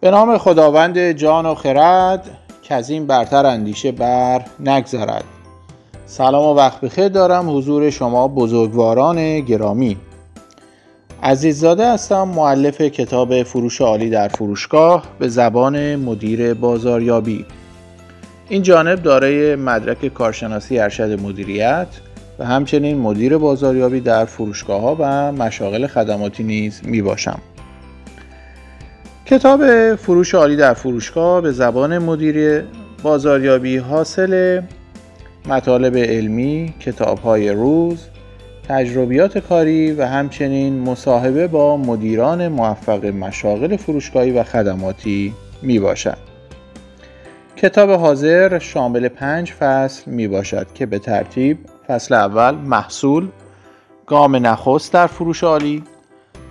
به نام خداوند جان و خرد که از این برتر اندیشه بر نگذرد. سلام و وقت بخیر دارم حضور شما بزرگواران گرامی. عزیززاده هستم معلف کتاب فروش عالی در فروشگاه به زبان مدیر بازاریابی. این جانب دارای مدرک کارشناسی ارشد مدیریت و همچنین مدیر بازاریابی در فروشگاه ها و مشاغل خدماتی نیز می باشم. کتاب فروش عالی در فروشگاه به زبان مدیر بازاریابی حاصل مطالب علمی، کتاب های روز، تجربیات کاری و همچنین مصاحبه با مدیران موفق مشاغل فروشگاهی و خدماتی می باشد. کتاب حاضر شامل پنج فصل می باشد که به ترتیب فصل اول محصول گام نخست در فروش عالی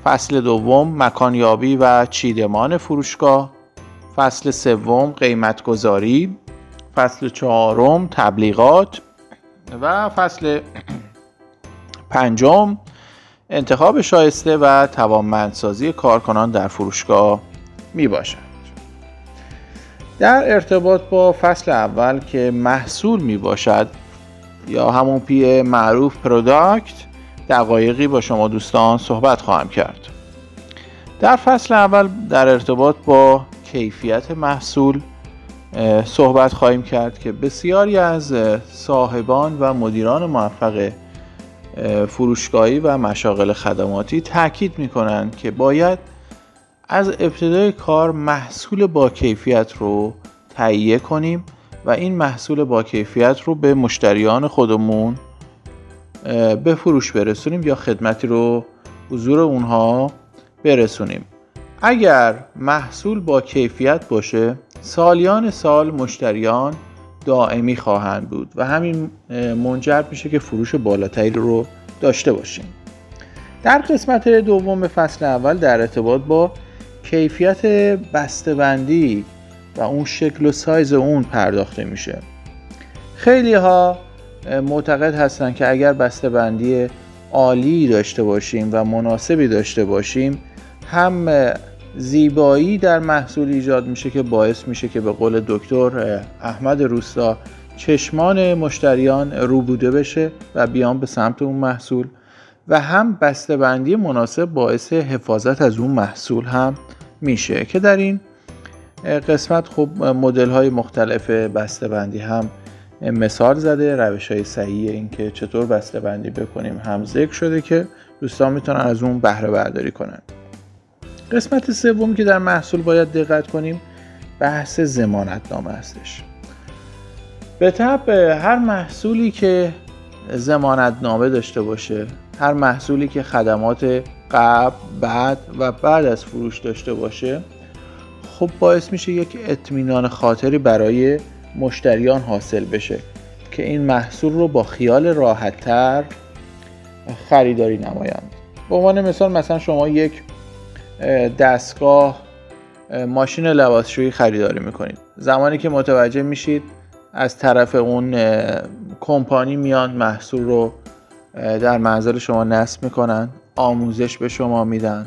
فصل دوم مکانیابی و چیدمان فروشگاه. فصل سوم قیمتگذاری. فصل چهارم تبلیغات. و فصل پنجم انتخاب شایسته و توانمندسازی کارکنان در فروشگاه می باشد. در ارتباط با فصل اول که محصول می باشد یا همون P معروف product دقایقی با شما دوستان صحبت خواهم کرد. در فصل اول در ارتباط با کیفیت محصول صحبت خواهیم کرد که بسیاری از صاحبان و مدیران موفق فروشگاهی و مشاغل خدماتی تاکید می کنند که باید از ابتدای کار محصول با کیفیت رو تهیه کنیم و این محصول با کیفیت رو به مشتریان خودمون به فروش برسونیم یا خدمتی رو حضور اونها برسونیم. اگر محصول با کیفیت باشه سالیان سال مشتریان دائمی خواهند بود و همین منجر میشه که فروش بالاتری رو داشته باشیم. در قسمت دوم فصل اول در ارتباط با کیفیت بسته‌بندی و اون شکل و سایز اون پرداخته میشه. خیلی ها معتقد هستن که اگر بسته‌بندی عالی داشته باشیم و مناسبی داشته باشیم هم زیبایی در محصول ایجاد میشه که باعث میشه که به قول دکتر احمد روستا چشمان مشتریان روبوده بشه و بیان به سمت اون محصول. و هم بسته‌بندی مناسب باعث حفاظت از اون محصول هم میشه که در این قسمت خب مدل های مختلف بسته‌بندی هم مثال زده روش های صحیح اینکه چطور بسته‌بندی بکنیم هم ذکر شده که دوستان می‌تونن از اون بهره برداری کنن. قسمت سوم که در محصول باید دقت کنیم بحث زمانت نامه هستش. به طب هر محصولی که زمانت نامه داشته باشه هر محصولی که خدمات قبل بعد و بعد از فروش داشته باشه خب باعث میشه یک اطمینان خاطری برای مشتریان حاصل بشه که این محصول رو با خیال راحتتر خریداری نمایند. به عنوان مثال مثلا شما یک دستگاه ماشین لباسشویی خریداری می‌کنید. زمانی که متوجه میشید از طرف اون کمپانی میان محصول رو در منزل شما نصب می‌کنن آموزش به شما میدن.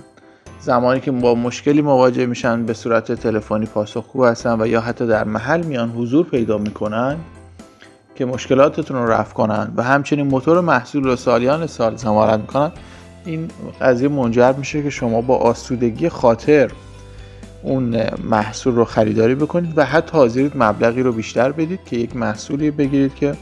زمانی که با مشکلی مواجه میشن به صورت تلفنی پاسخگو هستن و یا حتی در محل میان حضور پیدا می‌کنن که مشکلاتتون رو رفع کنن و همچنین موتور محصول رو سالیان سال زمانت می‌کنن این قضیه منجر میشه که شما با آسودگی خاطر اون محصول رو خریداری بکنید و حتی حاضرید مبلغی رو بیشتر بدید که یک محصولی بگیرید که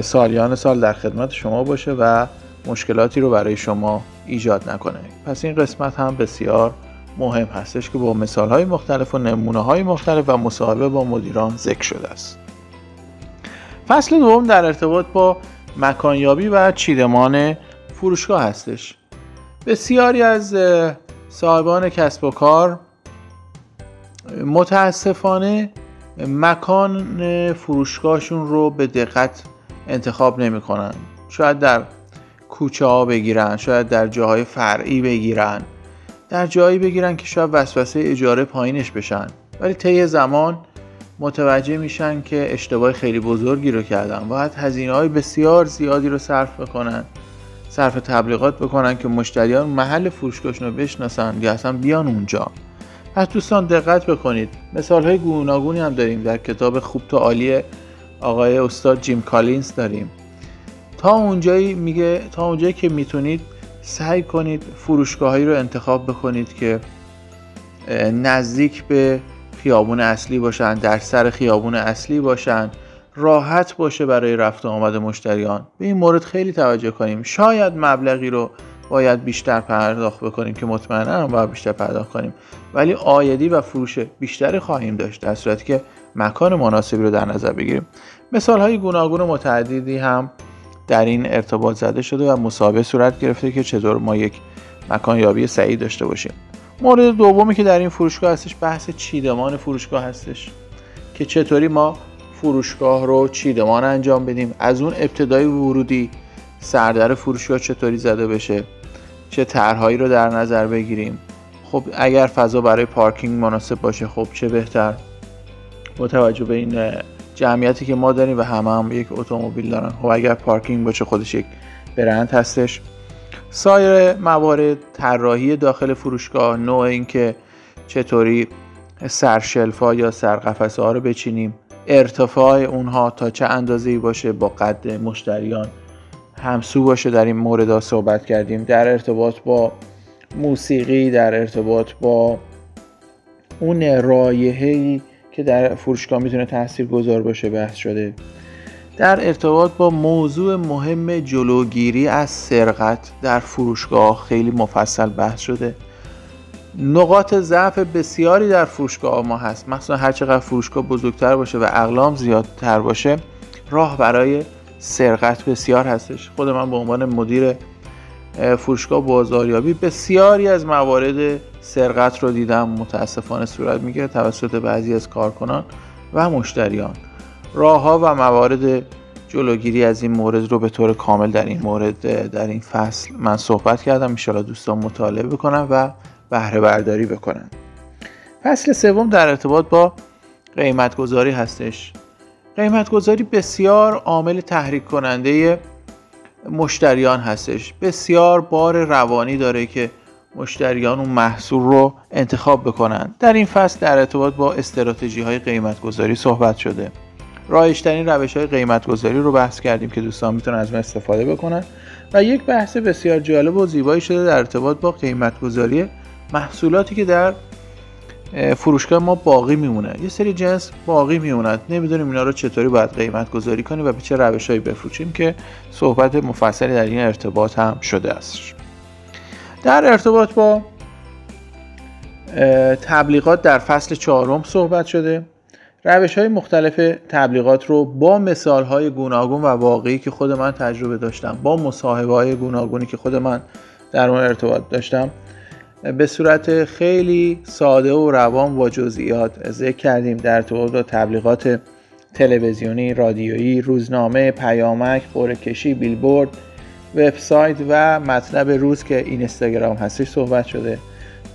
سالیان سال در خدمت شما باشه و مشکلاتی رو برای شما ایجاد نکنه. پس این قسمت هم بسیار مهم هستش که با مثال های مختلف و نمونه های مختلف و مصاحبه با مدیران ذکر شده است. فصل دوم در ارتباط با مکانیابی و چیدمان فروشگاه هستش. بسیاری از صاحبان کسب و کار متاسفانه مکان فروشگاهشون رو به دقت انتخاب نمی کنن. شاید در کوچه ها بگیرن شاید در جاهای فرعی بگیرن. در جایی بگیرن که شاید وسوسه اجاره پایینش بشن. ولی طی زمان متوجه میشن که اشتباه خیلی بزرگی رو کردن. باید هزینه های بسیار زیادی رو صرف بکنن. صرف تبلیغات بکنن که مشتریان محل فروشگاهشون رو بشناسن یا اصلا بیان اونجا. پس دوستان دقت بکنید. مثال های گوناگونی هم داریم. در کتاب خوب تا عالی آقای استاد جیم کالینز داریم. تا اونجایی میگه تا اونجایی که می‌تونید سعی کنید فروشگاهایی رو انتخاب بکنید که نزدیک به خیابون اصلی باشن در سر خیابون اصلی باشن راحت باشه برای رفت آمد مشتریان. به این مورد خیلی توجه کنیم. شاید مبلغی رو باید بیشتر پرداخت بکنیم که مطمئنا باید بیشتر پرداخت کنیم. ولی آیدی و فروش بیشتری خواهیم داشت در صورتی که مکان مناسبی رو در نظر بگیریم. مثال های گوناگون و متعددی هم در این ارتباط زده شده و مسابقه صورت گرفته که چطور ما یک مکان یابی سعید داشته باشیم. مورد دومی که در این فروشگاه هستش بحث چیدمان فروشگاه هستش که چطوری ما فروشگاه رو چیدمان انجام بدیم. از اون ابتدای ورودی سردر فروشگاه چطوری زده بشه؟ چه طرحهایی رو در نظر بگیریم؟ خب اگر فضا برای پارکینگ مناسب باشه خب چه بهتر؟ با توجه به این جمعیتی که ما داریم و همه هم یک اتومبیل دارن. خب اگر پارکینگ باشه خودش یک برند هستش. سایر موارد طراحی داخل فروشگاه نوع اینکه چطوری سرشلفا یا سرقفسه ها رو بچینیم ارتفاع اونها تا چه اندازه‌ای باشه با قد مشتریان همسو باشه. در این مورد صحبت کردیم. در ارتباط با موسیقی در ارتباط با اون رایحه‌ای در فروشگاه می‌تونه تاثیر گذار باشه بحث شده. در ارتباط با موضوع مهم جلوگیری از سرقت در فروشگاه خیلی مفصل بحث شده. نقاط ضعف بسیاری در فروشگاه ما هست. مثلا هر چقدر فروشگاه بزرگتر باشه و اقلام زیادتر باشه راه برای سرقت بسیار هستش. خود من به عنوان مدیر فروشگاه بازاریابی بسیاری از موارد سرقت رو دیدم متاسفانه صورت می‌گیره توسط بعضی از کارکنان و مشتریان. راه ها و موارد جلوگیری از این مورد رو به طور کامل در این مورد در این فصل من صحبت کردم. انشاءالله دوستان مطالعه بکنن و بهره برداری بکنن. فصل سوم در ارتباط با قیمت گذاری هستش. قیمت گذاری بسیار عامل تحریک کننده مشتریان هستش. بسیار بار روانی داره که مشتریان اون محصول رو انتخاب بکنن. در این فصل در ارتباط با استراتژی های قیمت گذاری صحبت شده. رایشترین روش های قیمت گذاری رو بحث کردیم که دوستان می‌تونن از ما استفاده بکنن. و یک بحث بسیار جالب و زیبایی شده در ارتباط با قیمت گذاری محصولاتی که در فروشگاه ما باقی میمونه. یه سری جنس باقی میموند نمی‌دونیم اینا رو چطوری باید قیمت گذاری کنیم و به چه روشهایی بفروشیم که صحبت مفصلی در این ارتباط هم شده است. در ارتباط با تبلیغات در فصل چهارم صحبت شده. روش های مختلف تبلیغات رو با مثال های گوناگون و واقعی که خود من تجربه داشتم با مصاحبه های گوناگونی که خود من در اون ارتباط داشتم به صورت خیلی ساده و روان با جزئیات ذکر کردیم در ارتباط با تبلیغات تلویزیونی، رادیویی، روزنامه، پیامک، قرعه کشی، بیلبورد، وبسایت و مطلب روز که اینستاگرام هستش صحبت شده.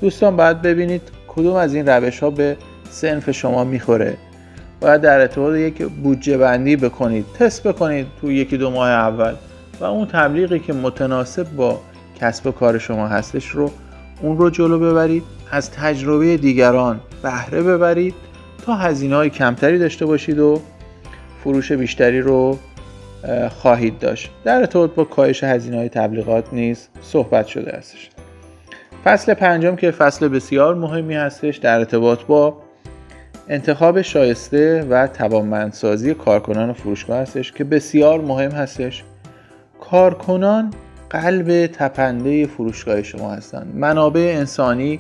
دوستان باید ببینید کدوم از این روش ها به سنف شما می‌خوره. باید در ارتباط یک بودجه بندی بکنید، تست بکنید تو یکی دو ماه اول و اون تبلیغی که متناسب با کسب و کار شما هستش رو اون رو جلو ببرید از تجربه دیگران بهره ببرید تا هزینه های کمتری داشته باشید و فروش بیشتری رو خواهید داشت. در ارتباط با کاهش هزینه های تبلیغات نیز صحبت شده استش فصل پنجم که فصل بسیار مهمی هستش در ارتباط با انتخاب شایسته و توانمندسازی کارکنان فروشگاه هستش که بسیار مهم هستش. کارکنان قلب تپنده فروشگاه شما هستند. منابع انسانی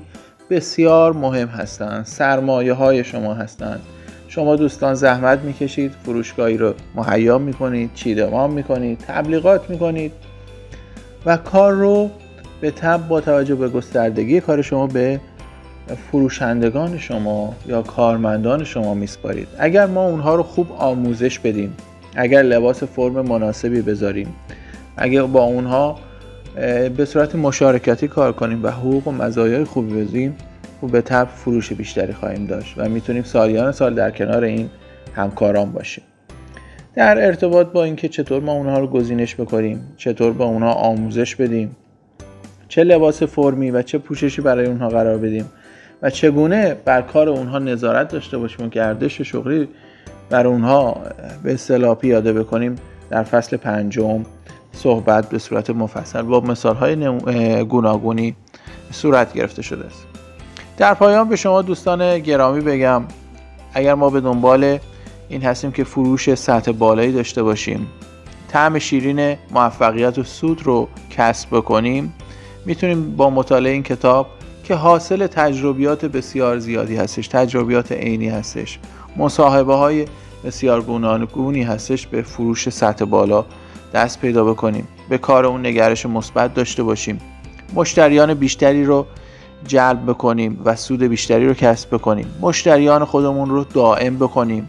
بسیار مهم هستند. سرمایه های شما هستند. شما دوستان زحمت می‌کشید فروشگاهی رو مهیا می‌کنید چیدمان می‌کنید تبلیغات می‌کنید و کار رو به تب با توجه به گستردگی کار شما به فروشندگان شما یا کارمندان شما میسپارید. اگر ما اونها رو خوب آموزش بدیم اگر لباس فرم مناسبی بذاریم اگر با اونها به صورت مشارکتی کار کنیم و حقوق و مزایای خوبی بزیم و به طب فروش بیشتری خواهیم داشت و می‌تونیم سالیان سال در کنار این همکاران باشیم. در ارتباط با اینکه چطور ما اونها رو گزینش بکنیم چطور با اونها آموزش بدیم چه لباس فرمی و چه پوششی برای اونها قرار بدیم و چگونه بر کار اونها نظارت داشته باشیم و گردش شغلی بر اونها به اصطلاح پیاده بکنیم در فصل پنجم صحبت به صورت مفصل با مثال های گوناگونی صورت گرفته شده است. در پایان به شما دوستان گرامی بگم اگر ما به دنبال این هستیم که فروش سطح بالایی داشته باشیم طعم شیرین موفقیت و سود رو کسب بکنیم می‌تونیم با مطالعه این کتاب که حاصل تجربیات بسیار زیادی هستش تجربیات عینی هستش مصاحبه های بسیار گوناگونی هستش به فروش سطح بالا دست پیدا بکنیم به کار اون نگرش مثبت داشته باشیم مشتریان بیشتری رو جلب بکنیم و سود بیشتری رو کسب بکنیم. مشتریان خودمون رو دائم بکنیم.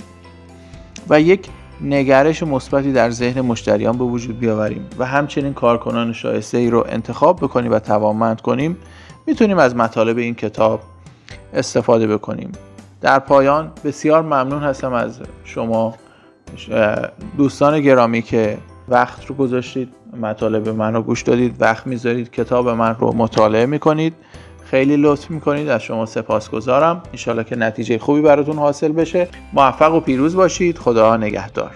و یک نگرش مثبتی در ذهن مشتریان به وجود بیاوریم و همچنین کارکنان شایسته ای رو انتخاب بکنیم و توانمند کنیم می‌تونیم از مطالب این کتاب استفاده بکنیم. در پایان بسیار ممنون هستم از شما دوستان گرامی که وقت رو گذاشتید مطالب من رو گوش دادید وقت می‌ذارید کتاب من رو مطالعه می‌کنید. خیلی لطف می‌کنید از شما سپاسگزارم. انشالله که نتیجه خوبی براتون حاصل بشه. موفق و پیروز باشید. خدا نگهدار.